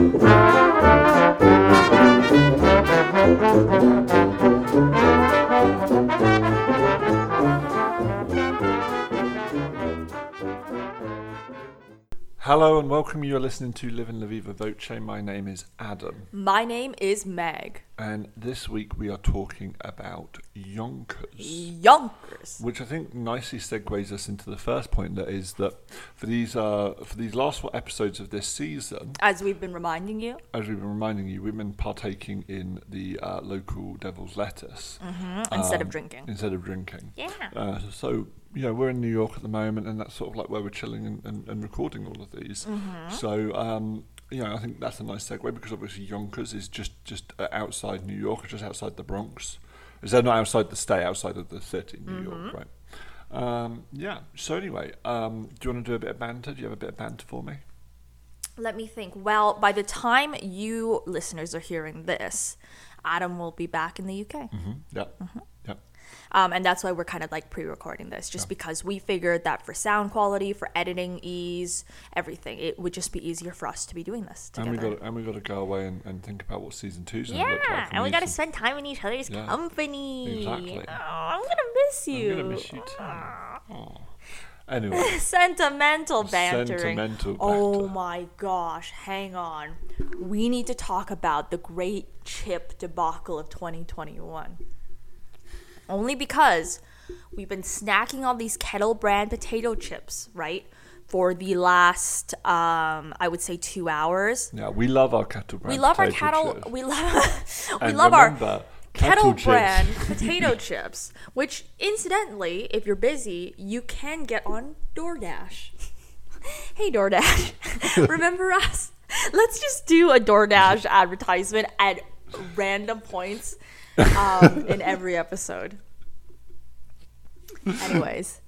Thank you. Hello and welcome. You're listening to Live in La Viva Voce. My name is Adam, My name is Meg. and this week we are talking about Yonkers, Yonkers. which I think nicely segues us into the first point. That is that for these uh, for these last four episodes of this season, As we've been reminding you, as we've been reminding you, we've been partaking in the uh, local Devil's Lettuce instead of um, drinking. Instead of drinking. Yeah. Uh, so you know we're in New York at the moment, and that's sort of like where we're chilling and, and, and recording all of these. Mm-hmm. So um, you know I think that's a nice segue because obviously Yonkers is just just uh, outside New York, just outside the Bronx. Is that not outside the state, outside of the city, New Mm-hmm. York, right? Um, yeah. So anyway, um, do you want to do a bit of banter? Do you have a bit of banter for me? Let me think. Well, by the time you listeners are hearing this, Adam will be back in the UK. Mm-hmm. Yeah. Yeah. Um, and that's why we're kind of like pre recording this, just because we figured that for sound quality, for editing ease, everything, it would just be easier for us to be doing this And we together. got and we got to go away and, and think about what season two's going to look like. yeah, and we got to spend time in each other's Yeah, company. exactly. Oh, I'm gonna miss you. I'm gonna miss you too. Aw. Anyway, Sentimental bantering. Sentimental Oh my gosh, hang on. We need to talk about the great chip debacle of 2021. Only because we've been snacking on these kettle brand potato chips, right? For the last, um, I would say, two hours. yeah, we love our kettle brand. We love our kettle. chips. We love. we And love our remember, kettle chips- brand potato chips, which incidentally, if you're busy, you can get on DoorDash. hey DoorDash, remember us? Let's just do a DoorDash advertisement at random points um, in every episode. Anyways.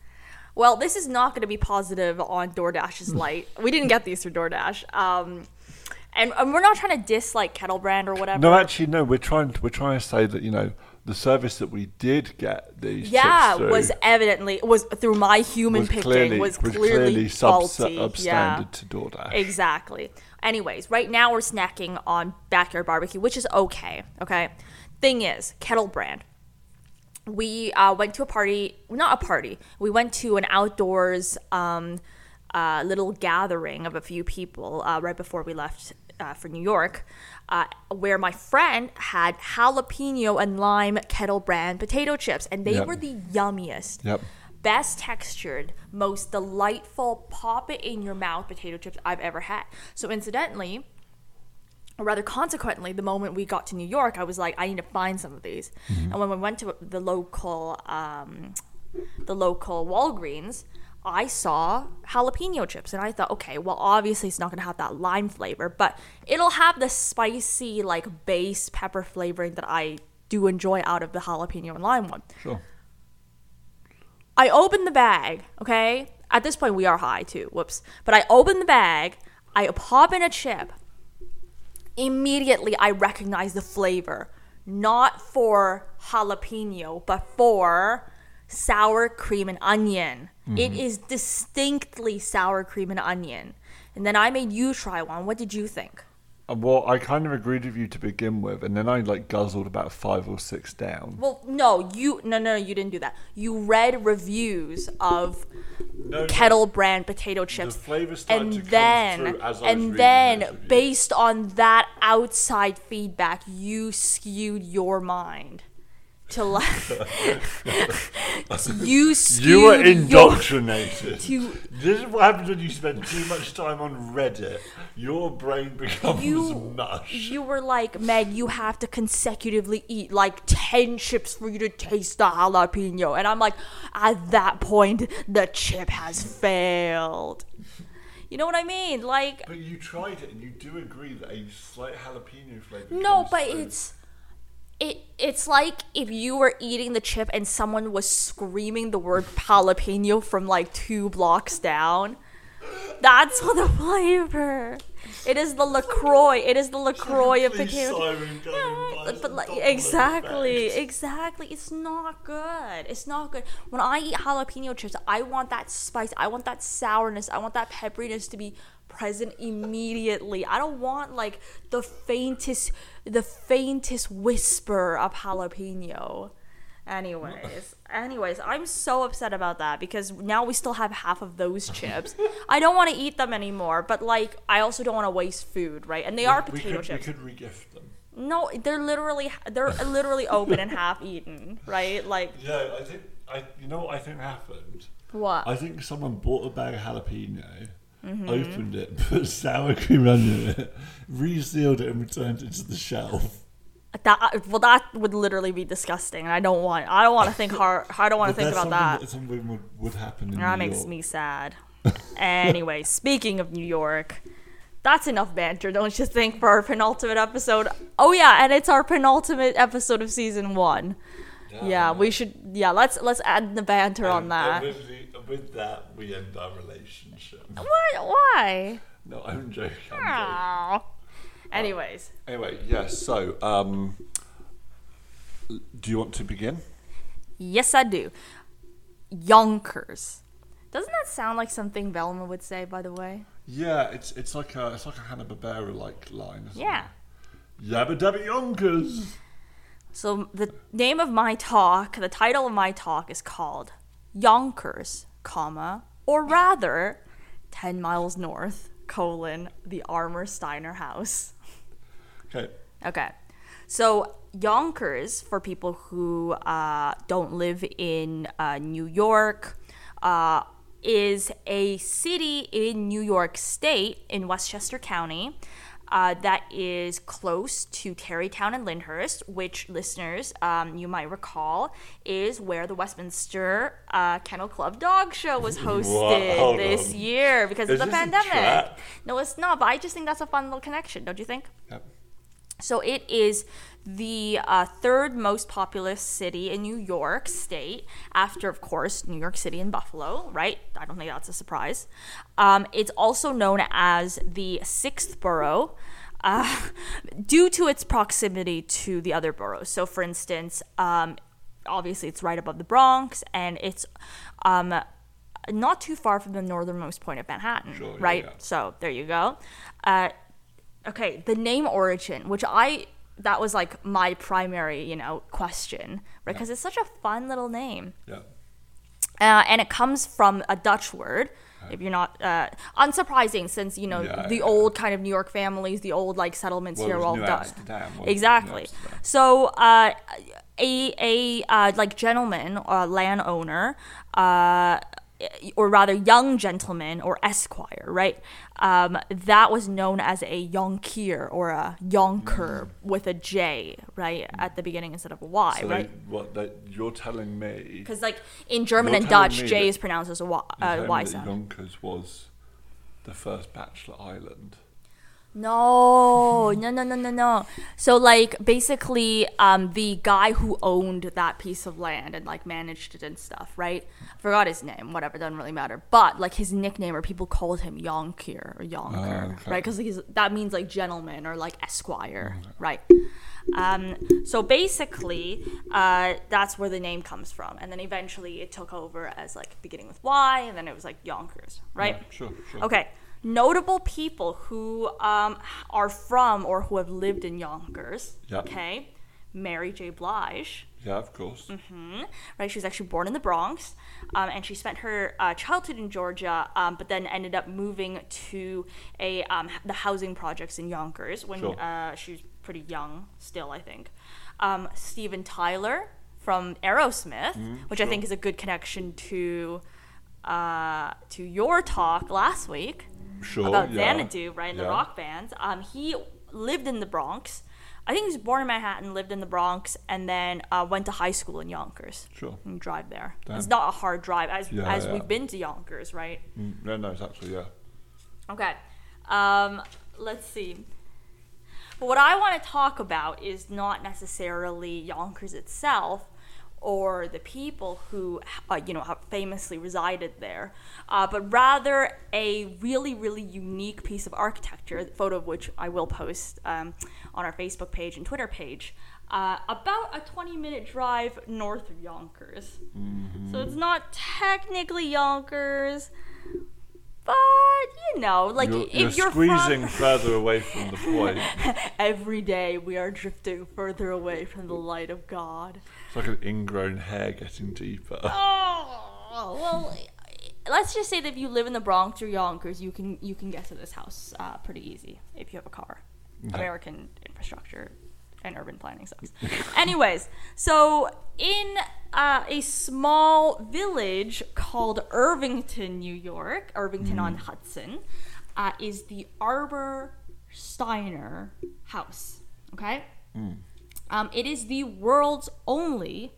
Well, this is not going to be positive on DoorDash's light. We didn't get these through DoorDash. Um, and, and we're not trying to diss like Kettle Brand or whatever. No, actually, no. We're trying. To, we're trying to say that you know the service that we did get these. yeah, through was evidently was through my human was picking clearly was was clearly, clearly faulty. substandard yeah, to DoorDash. exactly. Anyways, right now we're snacking on backyard barbecue, which is okay. Okay, thing is, Kettle Brand. We uh, went to a party, not a party. We went to an outdoors um, uh, little gathering of a few people uh, right before we left uh, for New York, uh, where my friend had jalapeno and lime kettle brand potato chips, and they Yep. were the yummiest Yep. best textured, most delightful, pop it in your mouth potato chips I've ever had. So, incidentally, or rather consequently, the moment we got to New York, I was like, I need to find some of these. And when we went to the local, um, the local Walgreens, I saw jalapeno chips, and I thought, okay, well, obviously it's not gonna have that lime flavor, but it'll have the spicy, like base pepper flavoring that I do enjoy out of the jalapeno and lime one. Sure. I open the bag, okay? At this point, we are high too. Whoops. But I open the bag, I pop in a chip. Immediately, I recognize the flavor. Not for jalapeno, but for sour cream and onion. It mm-hmm. is distinctly sour cream and onion. And then I made you try one. What did you think? Uh, Well, I kind of agreed with you to begin with, and then I like guzzled about five or six down. Well, no, you no no you didn't do that. You read reviews of No, kettle brand potato chips flavour started and to come then through as I and reading then based on that outside feedback you skewed your mind to like you skewed You were your- indoctrinated. to This is what happens when you spend too much time on Reddit. Your brain becomes you mush. you were like Meg you have to consecutively eat like 10 chips for you to taste the jalapeno and I'm like at that point the chip has failed you know what I mean like But you tried it, and you do agree that a slight jalapeno flavour. No, but through. it's it it's like if you were eating the chip and someone was screaming the word jalapeno from like two blocks down. That's what the flavor. It is the Lacroix. It is the Lacroix of potato. Go But like exactly, exactly. It's not good. It's not good. When I eat jalapeno chips, I want that spice. I want that sourness. I want that pepperiness to be present immediately. I don't want like the faintest the faintest whisper of jalapeno. Anyways, anyways, I'm so upset about that because now we still have half of those chips. I don't want to eat them anymore, but like I also don't want to waste food, right? And they are we potato could, chips. We could regift them. No, they're literally they're literally open and half eaten, right? Like Yeah, I think I. You know what I think happened? what? I think someone bought a bag of jalapeno, Mm-hmm. opened it, put sour cream under it, resealed it, and returned it to the shelf. That well, that would literally be disgusting, and I don't want. I don't want to think hard. I don't want to think about that. something Something would, would happen in That New makes York. me sad. anyway, speaking of New York, that's enough banter, don't you think, for our penultimate episode? Oh yeah, and it's our penultimate episode of season one. Yeah, we should. Yeah, let's let's add the banter on that. With, that, we end our relationship. What? Why? No, I'm joking. I'm joking. Aw. Anyways, Anyway, yes. So, um, do you want to begin? yes, I do. Yonkers. Doesn't that sound like something Velma would say? By the way. Yeah, it's it's like a it's like a Hanna Barbera like line. Yeah. It? Yabba dabba yonkers. So the name of my talk, the title of my talk is called Yonkers, comma, or rather, 10 miles north, colon, the Armour Steiner House. Okay. Okay. So Yonkers, for people who uh, don't live in uh, New York, uh, is a city in New York State in Westchester County. Uh, that is close to Tarrytown and Lyndhurst, which listeners, um, you might recall, is where the Westminster uh, Kennel Club Dog Show was hosted this on. year because Is of the pandemic. No, it's not, but I just think that's a fun little connection, don't you think? Yep. So it is the uh, third most populous city in New York State, after, of course, New York City and Buffalo, right? I don't think that's a surprise. Um, it's also known as the sixth borough. Uh, due to its proximity to the other boroughs. So, for instance, um, obviously it's right above the Bronx, and it's um, not too far from the northernmost point of Manhattan, Sure, yeah, right? yeah. So there you go. Uh, okay, the name origin, which I that was like my primary, you know, question, right? Because it's such a fun little name, Yeah. uh, and it comes from a Dutch word. If you're not uh, unsurprising, since you know Yeah, the yeah. old kind of New York families, the old like settlements Well, here are all Dutch. Amsterdam, wasn't it? Exactly. So, uh, a a uh, like gentleman or landowner, uh, or rather young gentleman or esquire, right? Um, that was known as a yonkir or a yonker with a J, right, at the beginning instead of a Y, So right? they, what they, you're telling me? Because like in German and Dutch, J is pronounced as a Y, uh, y sound. Yonkers was the first bachelor island. No, no, no, no, no, no. So like basically, um, the guy who owned that piece of land and like managed it and stuff, right? Forgot his name. Whatever, doesn't really matter. But like his nickname, or people called him Yonkir or Yonker, Ah, okay. right? Because he's that means like gentleman or like esquire, right? Um, so basically, uh, that's where the name comes from, and then eventually it took over as like beginning with Y, and then it was like Yonkers, right? Yeah, sure, sure. Okay. Notable people who um, are from or who have lived in Yonkers. Okay. Mary J. Blige. Yeah, of course. hmm Right. She was actually born in the Bronx, um, and she spent her uh, childhood in Georgia, um, but then ended up moving to a um, the housing projects in Yonkers when Sure. uh, she was pretty young still, I think. Um, Steven Tyler from Aerosmith, which I think is a good connection to uh, to your talk last week Sure. about yeah. Xanadu, right? The Yeah. rock bands. Um, he lived in the Bronx. I think he was born in Manhattan, lived in the Bronx, and then uh, went to high school in Yonkers. Sure. And drive there. Damn. It's not a hard drive, as Yeah, as we've been to Yonkers, right? Mm, no, no, exactly. Yeah. Okay. Um, let's see. But what I want to talk about is not necessarily Yonkers itself or the people who, uh, you know, have famously resided there, uh, but rather a really, really unique piece of architecture, the photo of which I will post um, on our Facebook page and Twitter page. Uh, about a 20 minute drive north of Yonkers. So it's not technically Yonkers, but you know, like you're, if you're you're squeezing from further away from the point. every day, we are drifting further away from the light of God. It's like an ingrown hair getting deeper. Oh well, let's just say that if you live in the Bronx or Yonkers, you can you can get to this house uh, pretty easy if you have a car. Okay. American infrastructure and urban planning sucks. Anyways, so in uh, a small village called Irvington, New York, Irvington on Hudson, uh, is the Armour Steiner House. Okay. Um, it is the world's only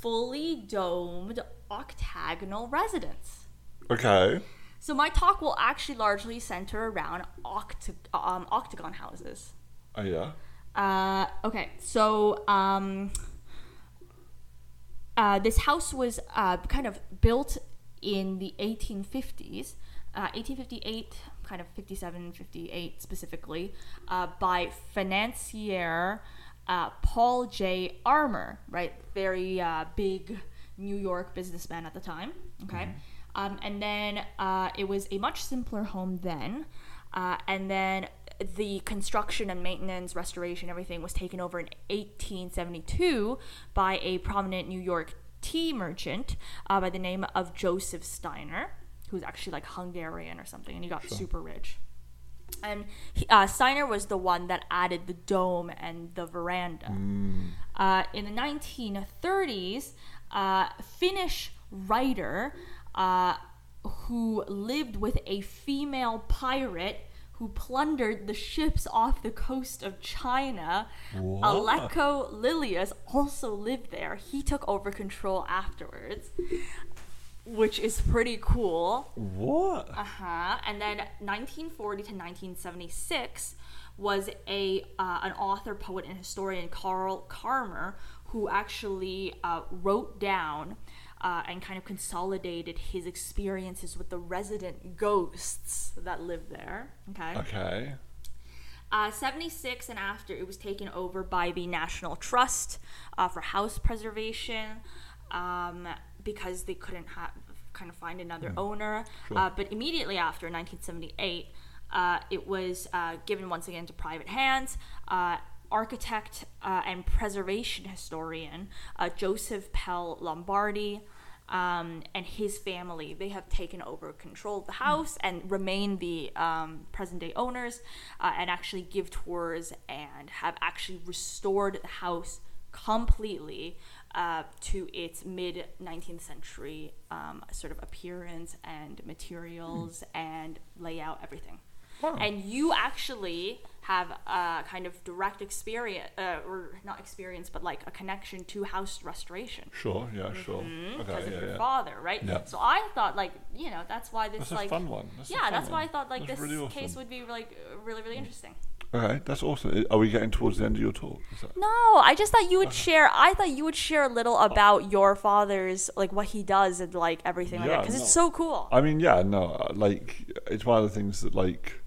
fully domed octagonal residence. Okay. So my talk will actually largely center around octa- um, octagon houses. Oh yeah. Uh, okay, so um, uh, this house was uh, kind of built in the 1850s, uh, 1858, kind of 57, 58 specifically, uh, by financier uh, Paul J. Armour, right? Very uh, big New York businessman at the time. Okay. Um, and then uh, it was a much simpler home then. Uh, and then the construction and maintenance, restoration, everything was taken over in 1872 by a prominent New York tea merchant uh, by the name of Joseph Steiner, who's actually like Hungarian or something, and he got super rich. And he, uh, Steiner was the one that added the dome and the veranda. Uh, in the 1930s, uh, Finnish writer uh, who lived with a female pirate who plundered the ships off the coast of China, What? Aleko Lilius, also lived there. He took over control afterwards, which is pretty cool. What? Uh huh. And then 1940 to 1976 was a uh, an author, poet, and historian Carl Carmer who actually uh, wrote down uh, and kind of consolidated his experiences with the resident ghosts that live there. Okay. Okay. Uh, 76 and after, it was taken over by the National Trust uh, for House Preservation um, because they couldn't have kind of find another owner. Uh, but immediately after, 1978, uh, it was uh, given once again to private hands. Uh, architect uh, and preservation historian uh, Joseph Pell Lombardi um, and his family they have taken over control of the house and remain the um, present day owners uh, and actually give tours and have actually restored the house completely uh, to its mid 19th century um, sort of appearance and materials and layout everything Wow. and you actually have a kind of direct experience uh, or not experience but like a connection to house restoration Sure. Yeah. Sure. because Okay. of Yeah. your Yeah. father right Yeah. so i thought like you know that's why this That's a like fun one. That's yeah fun that's why i thought like That's this really awesome. case would be like really really interesting Okay, that's awesome. Are we getting towards the end of your talk? That- no i just thought you would uh-huh. share i thought you would share a little oh. about your father's like what he does and like everything like that because no. it's so cool I mean, yeah, no, like it's one of the things that like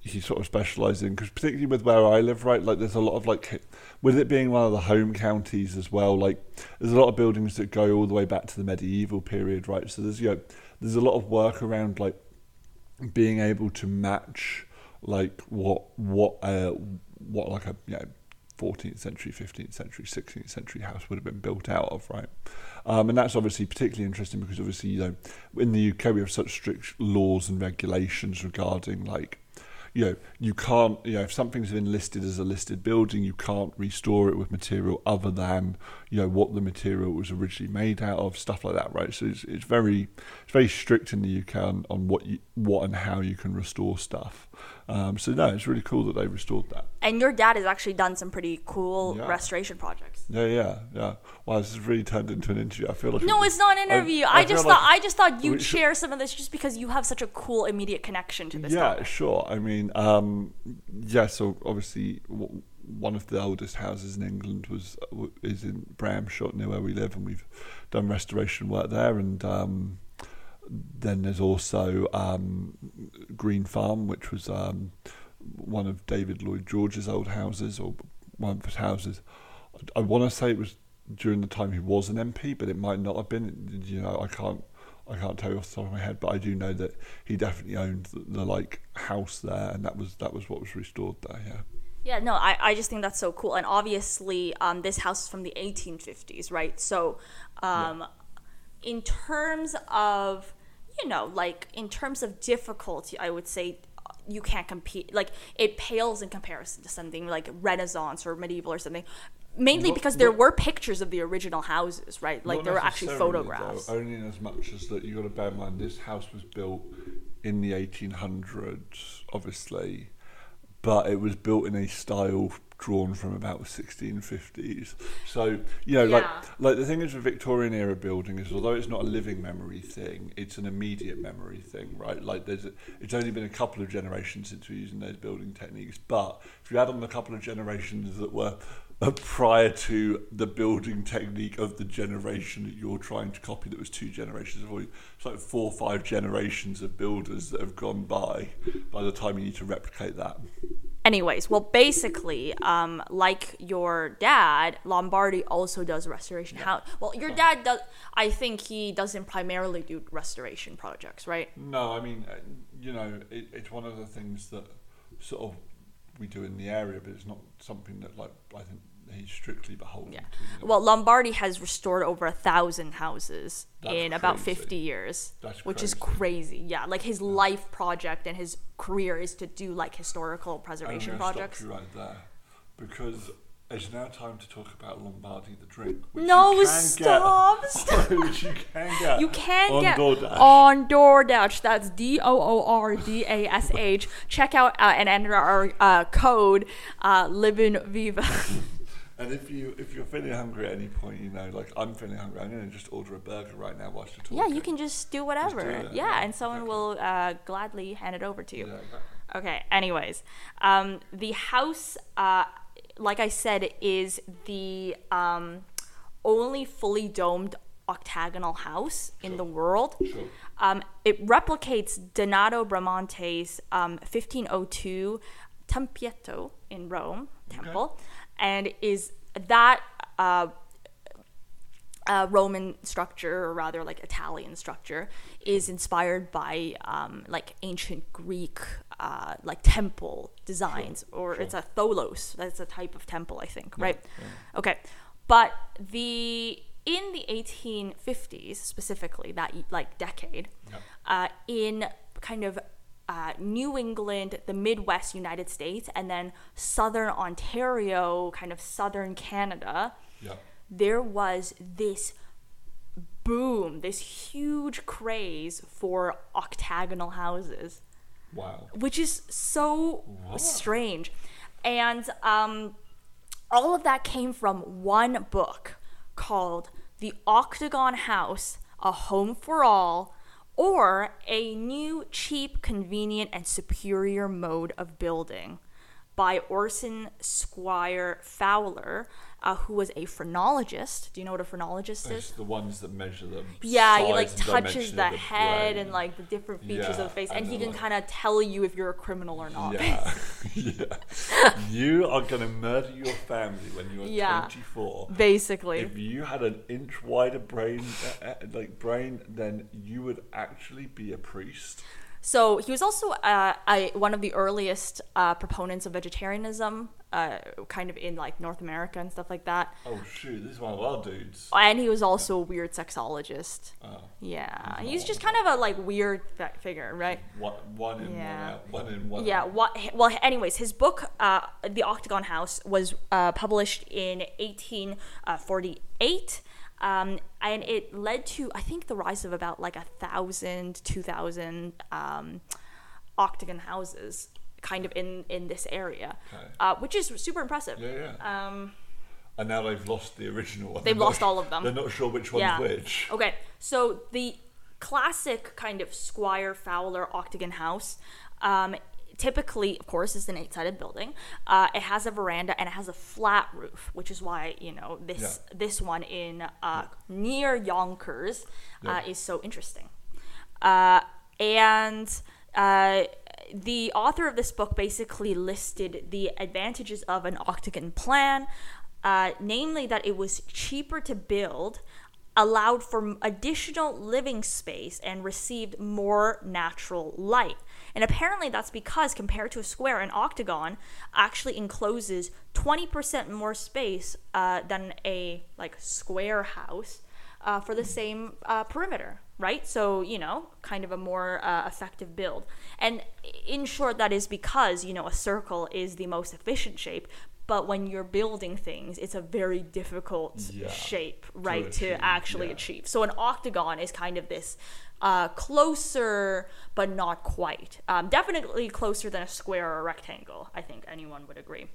he sort of specialised in because particularly with where I live, right? Like, there's a lot of like with it being one of the home counties as well. Like, there's a lot of buildings that go all the way back to the medieval period, right? So there's you know, there's a lot of work around like being able to match like what what uh what like a you know 14th century 15th century 16th century house would have been built out of right? Um, and that's obviously particularly interesting because obviously you know in the UK we have such strict laws and regulations regarding like you know you can't you know if something's been listed as a listed building you can't restore it with material other than you know what the material was originally made out of stuff like that right? So it's, it's very it's very strict in the UK on, on what you what and how you can restore stuff um, so no it's really cool that they restored that and your dad has actually done some pretty cool Yeah. restoration projects yeah yeah yeah wow this has really turned into an interview I feel like No, it- it's not an interview. I I, just feel like- thought I just thought you'd should- share some of this just because you have such a cool immediate connection to this yeah, topic. sure. I mean, um, yeah. So obviously, w- one of the oldest houses in England was is in Bramshott, near where we live, and we've done restoration work there. And um, then there's also um, Green Farm, which was um, one of David Lloyd George's old houses, or one of his houses. I want to say it was during the time he was an MP, but it might not have been. You know, I can't I can't tell you off the top of my head, but I do know that he definitely owned the, the like house there, and that was that was what was restored there. Yeah. Yeah, no, I, I just think that's so cool. And obviously, um, this house is from the 1850s, right? So, um, in terms of, you know, like in terms of difficulty, I would say uh, you can't compete. Like, it pales in comparison to something like Renaissance or medieval or something. Mainly Not- because there not- were pictures of the original houses, right? Like, there were actually photographs. Though, only in as much as that you got to bear in mind this house was built in the 1800s, obviously, but it was built in a style drawn from about the 1650s. So you know, like Yeah. like the thing is with Victorian era building is although it's not a living memory thing, it's an immediate memory thing, right? Like there's a, it's only been a couple of generations since we're using those building techniques, but if you add on a couple of generations that were prior to the building technique of the generation that you're trying to copy that was two generations before you. It's like four or five generations of builders that have gone by by the time you need to replicate that. Anyways, well, basically, um, like your dad, Lombardi also does restoration house. Well, your dad does. I think he doesn't primarily do restoration projects, right? No, I mean, uh, you know, it, it's one of the things that sort of we do in the area, but it's not something that like I think he's strictly beholden Yeah. to. you know. Well, Lombardi has restored over a thousand houses That's in about 50 years, That's which is crazy. crazy. Yeah, like his life project and his career is to do like historical preservation projects. Right there, because it's now time to talk about Lombardi the drink. Which No, you stop, Get, stop. which you can get. You can on get DoorDash. on DoorDash. That's D O O R D A S H. Check out uh, and enter our uh, code uh, Livin Viva. And if you if you're feeling hungry at any point, you know, like I'm feeling hungry, I'm gonna just order a burger right now whilst you're talking. yeah, you can just do whatever. do yeah, yeah, and someone exactly. will uh, gladly hand it over to you. Yeah, exactly. Okay. Anyways, um, the house, uh, like I said, is the um, only fully domed octagonal house in the world. Sure. Um, it replicates Donato Bramante's um, 1502 Tempietto in Rome temple, and is that uh, uh, Roman structure, or rather like Italian structure, is inspired by um, like ancient Greek uh, like temple designs, or it's a tholos. That's a type of temple, I think, right? Okay, but the in the 1850s specifically, that like decade, Yeah. uh, in kind of uh, New England, the Midwest United States, and then southern Ontario, kind of southern Canada, Yeah. there was this boom, this huge craze for octagonal houses, Wow. which is so Wow. strange. And um, all of that came from one book called The Octagon House A Home for All, or A New, Cheap, Convenient, and Superior Mode of Building by Orson Squire Fowler, uh, who was a phrenologist. Do you know what a phrenologist It's is? the ones that measure them. Yeah, he like touches the the head brain. and like the different features of the face, and and he can like- kind of tell you if you're a criminal or not. Yeah, yeah. You are gonna murder your family when you are Yeah. 24. Basically. If you had an inch wider brain, uh, uh, like brain, then you would actually be a priest. So he was also uh, I, one of the earliest uh, proponents of vegetarianism, uh, kind of in like North America and stuff like that. Oh shoot, this is one of our dudes. And he was also a weird sexologist. Oh, Yeah, he's just kind of a like weird fi- figure, right? one, one in, Yeah. one out. One in, one Yeah. What? Well, anyways, his book, uh, "The Octagon House," was uh, published in 1848, um, and it led to, I think, the rise of about like a thousand, two thousand um, octagon houses, kind of in in this area, Okay. uh, which is super impressive. Yeah, yeah. Um, and now they've lost the original one. They've They're lost all of them. They're not sure which one's yeah. which. Okay, so the classic kind of Squire Fowler octagon house, um, typically, of course, is an eight-sided building. Uh, it has a veranda and it has a flat roof, which is why you know this this one in uh, near Yonkers uh, Yeah. is so interesting. Uh, and uh, the author of this book basically listed the advantages of an octagon plan, uh, namely that it was cheaper to build allowed for additional living space and received more natural light. And apparently that's because compared to a square, an octagon actually encloses 20% more space uh, than a like square house uh, for the same uh, perimeter, right? So, you know, kind of a more uh, effective build. And in short, that is because, you know, a circle is the most efficient shape. But when you're building things, it's a very difficult Yeah, shape, right, to, achieve, actually yeah. achieve. So an octagon is kind of this uh, closer, but not quite. Um, definitely closer than a square or a rectangle. I think anyone would agree.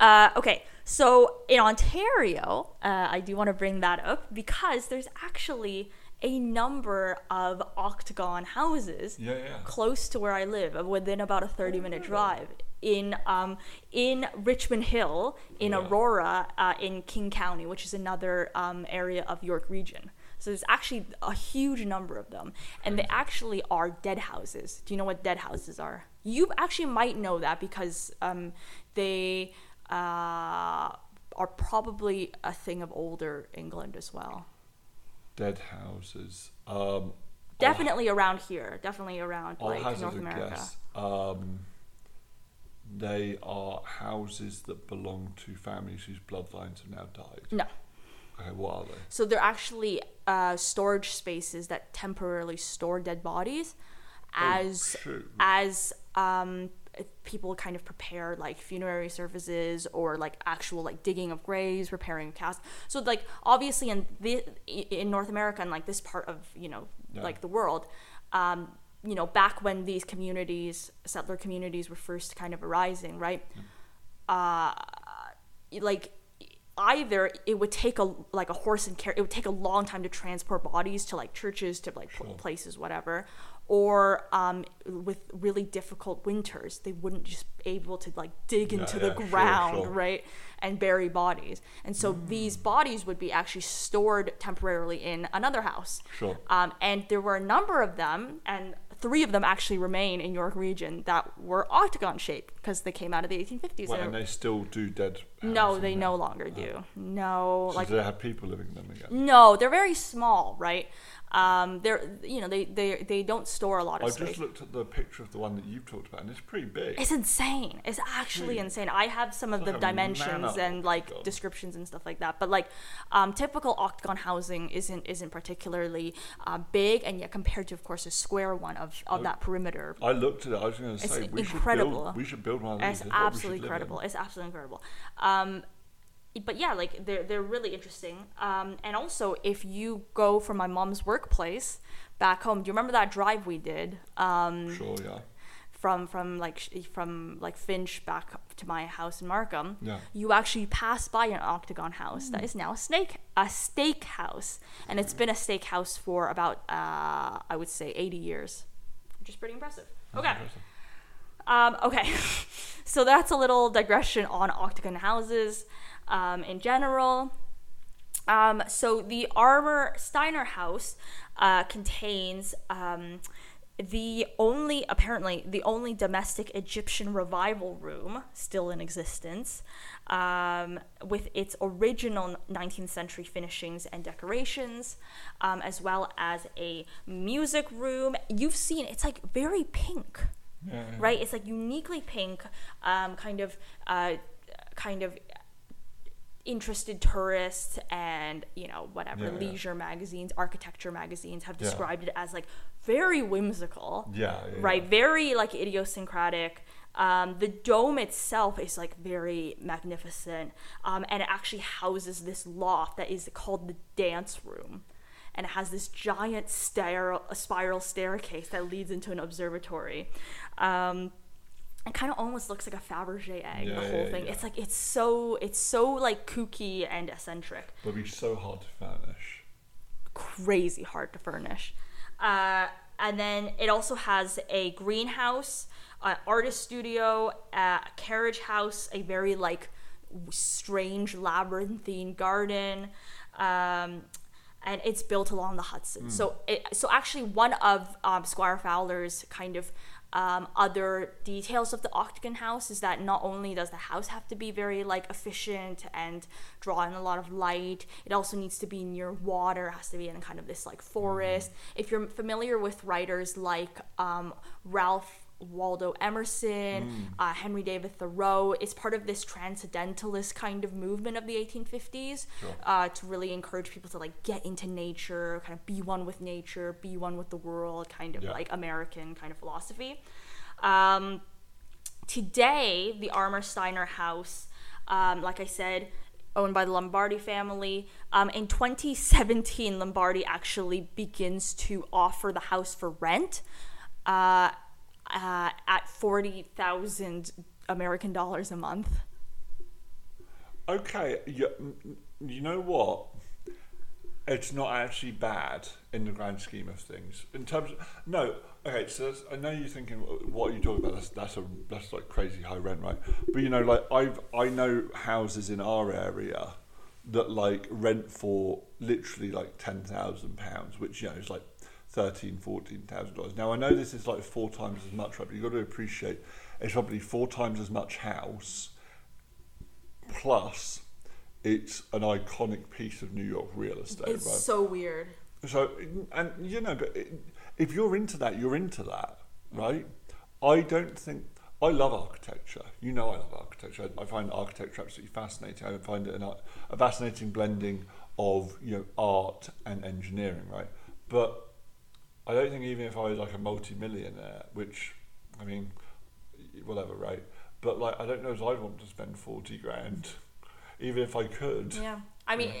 Uh, okay, so in Ontario, uh, I do want to bring that up because there's actually a number of octagon houses Yeah, close to where I live, uh, within about a 30 minute drive. In um, in Richmond Hill, in Yeah. Aurora, uh, in King County, which is another um, area of York Region. So there's actually a huge number of them, and they actually are dead houses. Do you know what dead houses are? You actually might know that because um, they uh, are probably a thing of older England as well. Dead houses. Um, Definitely around here. Definitely around like North America. guess. Um, they are houses that belong to families whose bloodlines have now died. No. Okay, what are they? So they're actually uh, storage spaces that temporarily store dead bodies, as shoot. as um, people kind of prepare like funerary services or like actual like digging of graves, repairing cast. So like obviously in the in North America and like this part of you know Yeah. like the world. Um, you know, back when these communities, settler communities, were first kind of arising, right? uh, like either it would take a like a horse and carriage it would take a long time to transport bodies to like churches to like Sure. places whatever or um, with really difficult winters they wouldn't just be able to like dig Yeah, into yeah, the sure, ground sure. right and bury bodies and so Mm. these bodies would be actually stored temporarily in another house Sure. um, and there were a number of them, and three of them actually remain in York Region that were octagon shaped because they came out of the 1850s. Well, and they still do dead. no, they no longer oh. do. No, So like do they have people living in them again? no, they're very small, right? Um, they're you know they they they don't store a lot of stuff. I've space. just looked at the picture of the one that you've talked about, and it's pretty big. It's insane. It's actually insane. I have some of It's the like dimensions and like octagon. descriptions and stuff like that. But like, um, typical octagon housing isn't isn't particularly uh, big, and yet compared to, of course, a square one of, of that perimeter, I looked at it. I was going to It's say we should incredible. build. We should build one of these. it's It's we should absolutely incredible. It's absolutely incredible. Um, but yeah, like they're they're really interesting. Um, and also, if you go from my mom's workplace back home, do you remember that drive we did? Um, Sure, yeah. from from like from like Finch back to my house in Markham, Yeah. you actually pass by an octagon house that is now a snake a steak house, and it's been a steak house for about uh, I would say eighty years, which is pretty impressive. Okay. Interesting. Um, okay, so that's a little digression on octagon houses um, in general. Um, so the Armour Steiner house uh, contains um, the only, apparently, the only domestic Egyptian revival room still in existence, um, with its original 19th century finishings and decorations, um, as well as a music room. You've seen it's like very pink Yeah, yeah. right? It's like uniquely pink, um, kind of, uh, kind of interested tourists and you know whatever Yeah, yeah. leisure magazines, architecture magazines have Yeah. described it as like very whimsical, Yeah, yeah, right? yeah. Very like idiosyncratic. Um, the dome itself is like very magnificent, um, and it actually houses this loft that is called the dance room, and it has this giant stair- a spiral staircase that leads into an observatory. Um, it kind of almost looks like a Fabergé egg. Yeah, the whole yeah, thing. yeah. It's like it's so it's so like kooky and eccentric But it'd be so hard to furnish. crazy hard to furnish. Uh, and then it also has a greenhouse, an artist studio, a carriage house, a very like strange labyrinthine garden. Um, and it's built along the Hudson. So, it, so actually, one of um, Squire Fowler's kind of um, other details of the octagon house is that not only does the house have to be very like efficient and draw in a lot of light it also needs to be near water has to be in kind of this like forest. If you're familiar with writers like um, ralph Waldo Emerson, uh, Henry David Thoreau. It's part of this transcendentalist kind of movement of the 1850s Sure. uh, to really encourage people to like get into nature, kind of be one with nature, be one with the world, kind of Yeah. like American kind of philosophy. Um, today, the Armour Steiner House, um, like I said, owned by the Lombardi family. Um, in 2017, Lombardi actually begins to offer the house for rent uh, uh, at 40,000 American dollars a month. Okay, you, you know what? It's not actually bad in the grand scheme of things. In terms of no, okay. So I know you're thinking, what are you talking about? That's that's a that's like crazy high rent, right? But you know, like I've I know houses in our area that like rent for literally like ten thousand pounds, which you know is like thirteen, fourteen thousand dollars. Now I know this is like four times as much, right? But you've got to appreciate it's probably four times as much house plus it's an iconic piece of New York real estate, It's right? so weird. So, and you know, but it, if you're into that, you're into that, right? I don't think I love architecture. You know, I love architecture. I, I find architecture absolutely fascinating. I find it an, a fascinating blending of you know art and engineering, right? But I don't think even if I was like a multi-millionaire, which I mean, whatever, right? But like, I don't know if I'd want to spend forty grand, even if I could. Yeah. I mean,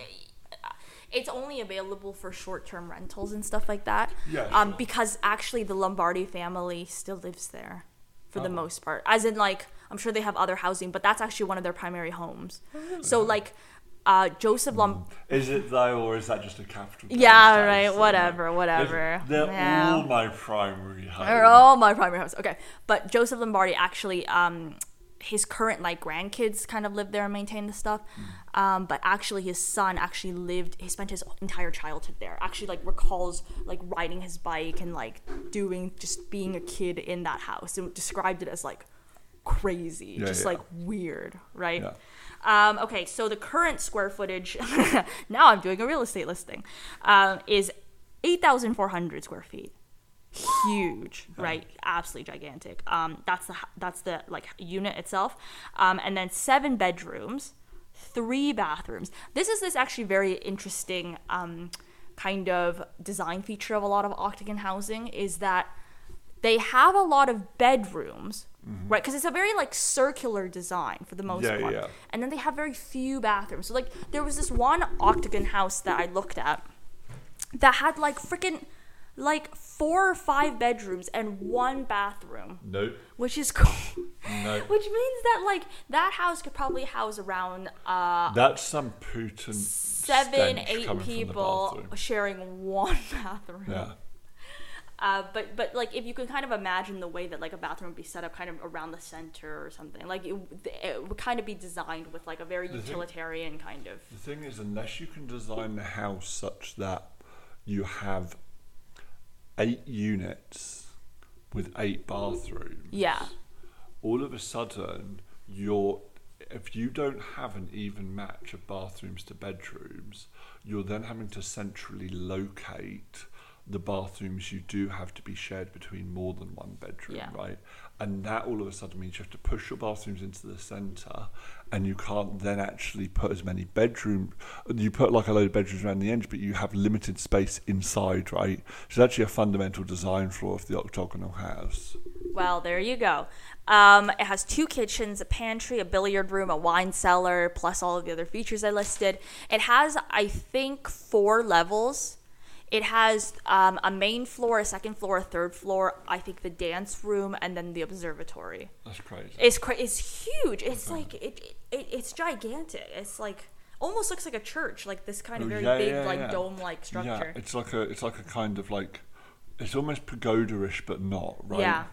it's only available for short-term rentals and stuff like that. Yeah, Um, sure. because actually the Lombardi family still lives there, for the Oh. most part. As in, like, I'm sure they have other housing, but that's actually one of their primary homes. So, like, uh, Joseph Lom. Is it though, or is that just a capital? Yeah, right, whatever, whatever. They're Yeah. all my primary homes. They're all my primary homes. Okay, but Joseph Lombardi actually, um, his current like grandkids kind of live there and maintain the stuff. Um, but actually, his son actually lived. He spent his entire childhood there. Actually, like recalls like riding his bike and like doing just being a kid in that house and described it as like crazy, Yeah, just yeah. like weird, right? Um, okay, so the current square footage, now I'm doing a real estate listing, um, is 8,400 square feet. Huge, right? Absolutely gigantic. Um, that's the that's the like unit itself, um, and then seven bedrooms, three bathrooms. This is this actually very interesting um, kind of design feature of a lot of octagon housing is that they have a lot of bedrooms, right? Because it's a very like circular design for the most Yeah, part, yeah. and then they have very few bathrooms. So like there was this one octagon house that I looked at that had like freaking like four or five bedrooms and one bathroom, No, which is cool. no. Which means that like that house could probably house around uh That's some Putin seven, eight coming from the people sharing one bathroom. Yeah, Uh, but but like if you can kind of imagine the way that like a bathroom would be set up kind of around the center or something like it, it would kind of be designed with like a very thing- utilitarian kind of the thing is, unless you can design the house such that you have eight units with eight bathrooms, yeah. all of a sudden you're if you don't have an even match of bathrooms to bedrooms, you're then having to centrally locate the bathrooms you do have to be shared between more than one bedroom, Yeah. right? And that all of a sudden means you have to push your bathrooms into the centre and you can't then actually put as many bedrooms you put like a load of bedrooms around the edge but you have limited space inside, right? So it's actually a fundamental design flaw of the octagonal house. Well, there you go. Um, it has two kitchens, a pantry, a billiard room, a wine cellar, plus all of the other features I listed. It has, I think, four levels. It has um, a main floor, a second floor, a third floor. I think the dance room, and then the observatory. That's crazy. It's cra- it's huge. It's like it, it it's gigantic. It's like almost looks like a church, like this kind of very yeah, big, yeah, like yeah. dome-like structure. Yeah, it's like a it's like a kind of like it's almost pagoda-ish, but not right. Yeah.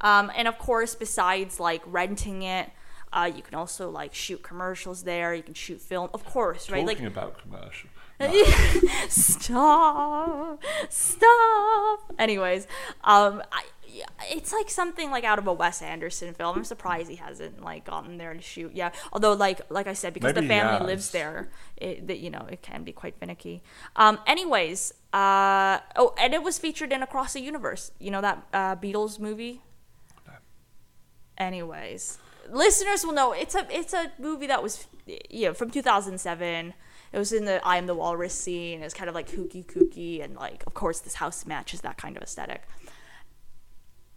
Um, and of course, besides like renting it, uh, you can also like shoot commercials there. You can shoot film, of course, right? Talking Like, about commercial. stop, stop. Anyways, um, I, yeah, it's like something like out of a Wes Anderson film. I'm surprised he hasn't like gotten there to shoot. Yeah, although like like I said, because Maybe the family has. lives there, it that you know it can be quite finicky. Um, anyways, uh, oh, and it was featured in Across the Universe. You know that uh, Beatles movie. Anyways, listeners will know it's a it's a movie that was you know from 2007. It was in the I Am the Walrus scene. It's kind of like kooky kooky and like of course this house matches that kind of aesthetic.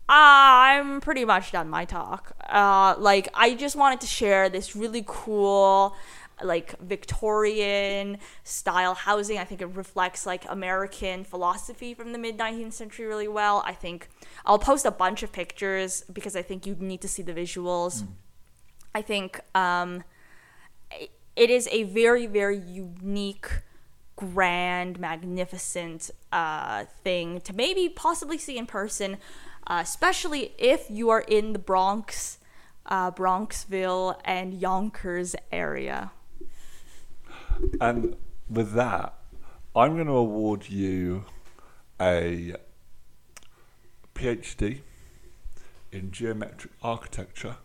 I'm pretty much done my talk. Uh, like I just wanted to share this really cool like Victorian style housing. I think it reflects like American philosophy from the mid 19th century really well. I think I'll post a bunch of pictures because I think you need to see the visuals. I think um, it is a very, very unique, grand, magnificent uh, thing to maybe possibly see in person, uh, especially if you are in the Bronx, uh, Bronxville, and Yonkers area. And with that, I'm going to award you a PhD in geometric architecture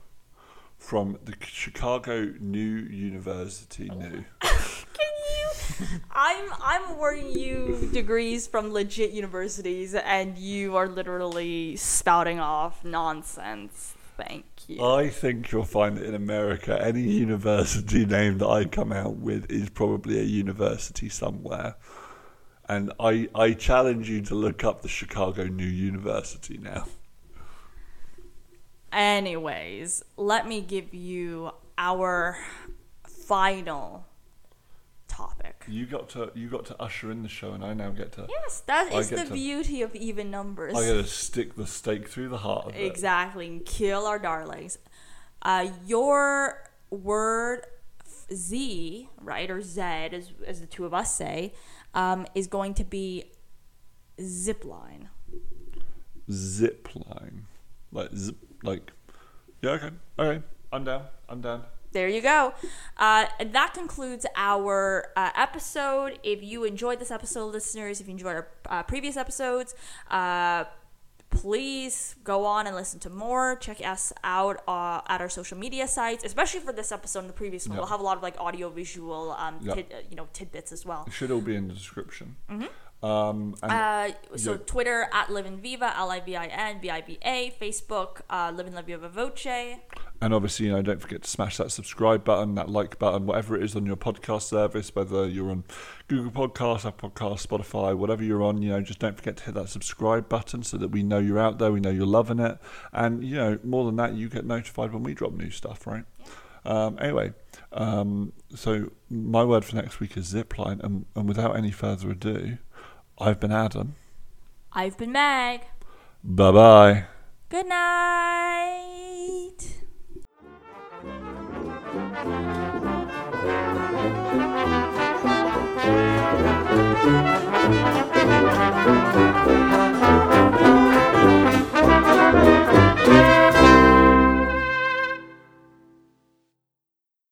from the Chicago New University. New. Can you? I'm I'm awarding you degrees from legit universities, and you are literally spouting off nonsense. Thank you. I think you'll find that in America, any university name that I come out with is probably a university somewhere. And I, I challenge you to look up the Chicago New University now. Anyways, let me give you our final topic. You got to you got to usher in the show, and I now get to Yes, that I is the to- beauty of even numbers. I get to stick the stake through the heart of it. Exactly, and kill our darlings. Uh, your word Z, right, or Z, as, as the two of us say, um, is going to be zipline. Zip line, like zip, like yeah, okay, okay, I'm down, I'm down. There you go. Uh, and that concludes our uh, episode. If you enjoyed this episode, listeners, if you enjoyed our uh, previous episodes, uh, please go on and listen to more. Check us out uh, at our social media sites, especially for this episode and the previous one. Yeah. We'll have a lot of like audio visual, um, Yeah. tid, uh, you know, tidbits as well. It should all be in the description. Um, and Uh, so Yeah. Twitter at Livin Viva, L I V I N V I V A. Facebook, uh, Livin La Viva Voce. And obviously, you know, don't forget to smash that subscribe button, that like button, whatever it is on your podcast service, whether you're on Google Podcasts, Apple Podcasts, Spotify, whatever you're on, you know, just don't forget to hit that subscribe button so that we know you're out there, we know you're loving it. And, you know, more than that, you get notified when we drop new stuff, right? Um, anyway, um, so my word for next week is zipline. And, and without any further ado, I've been Adam. I've been Meg. Bye bye. Good night.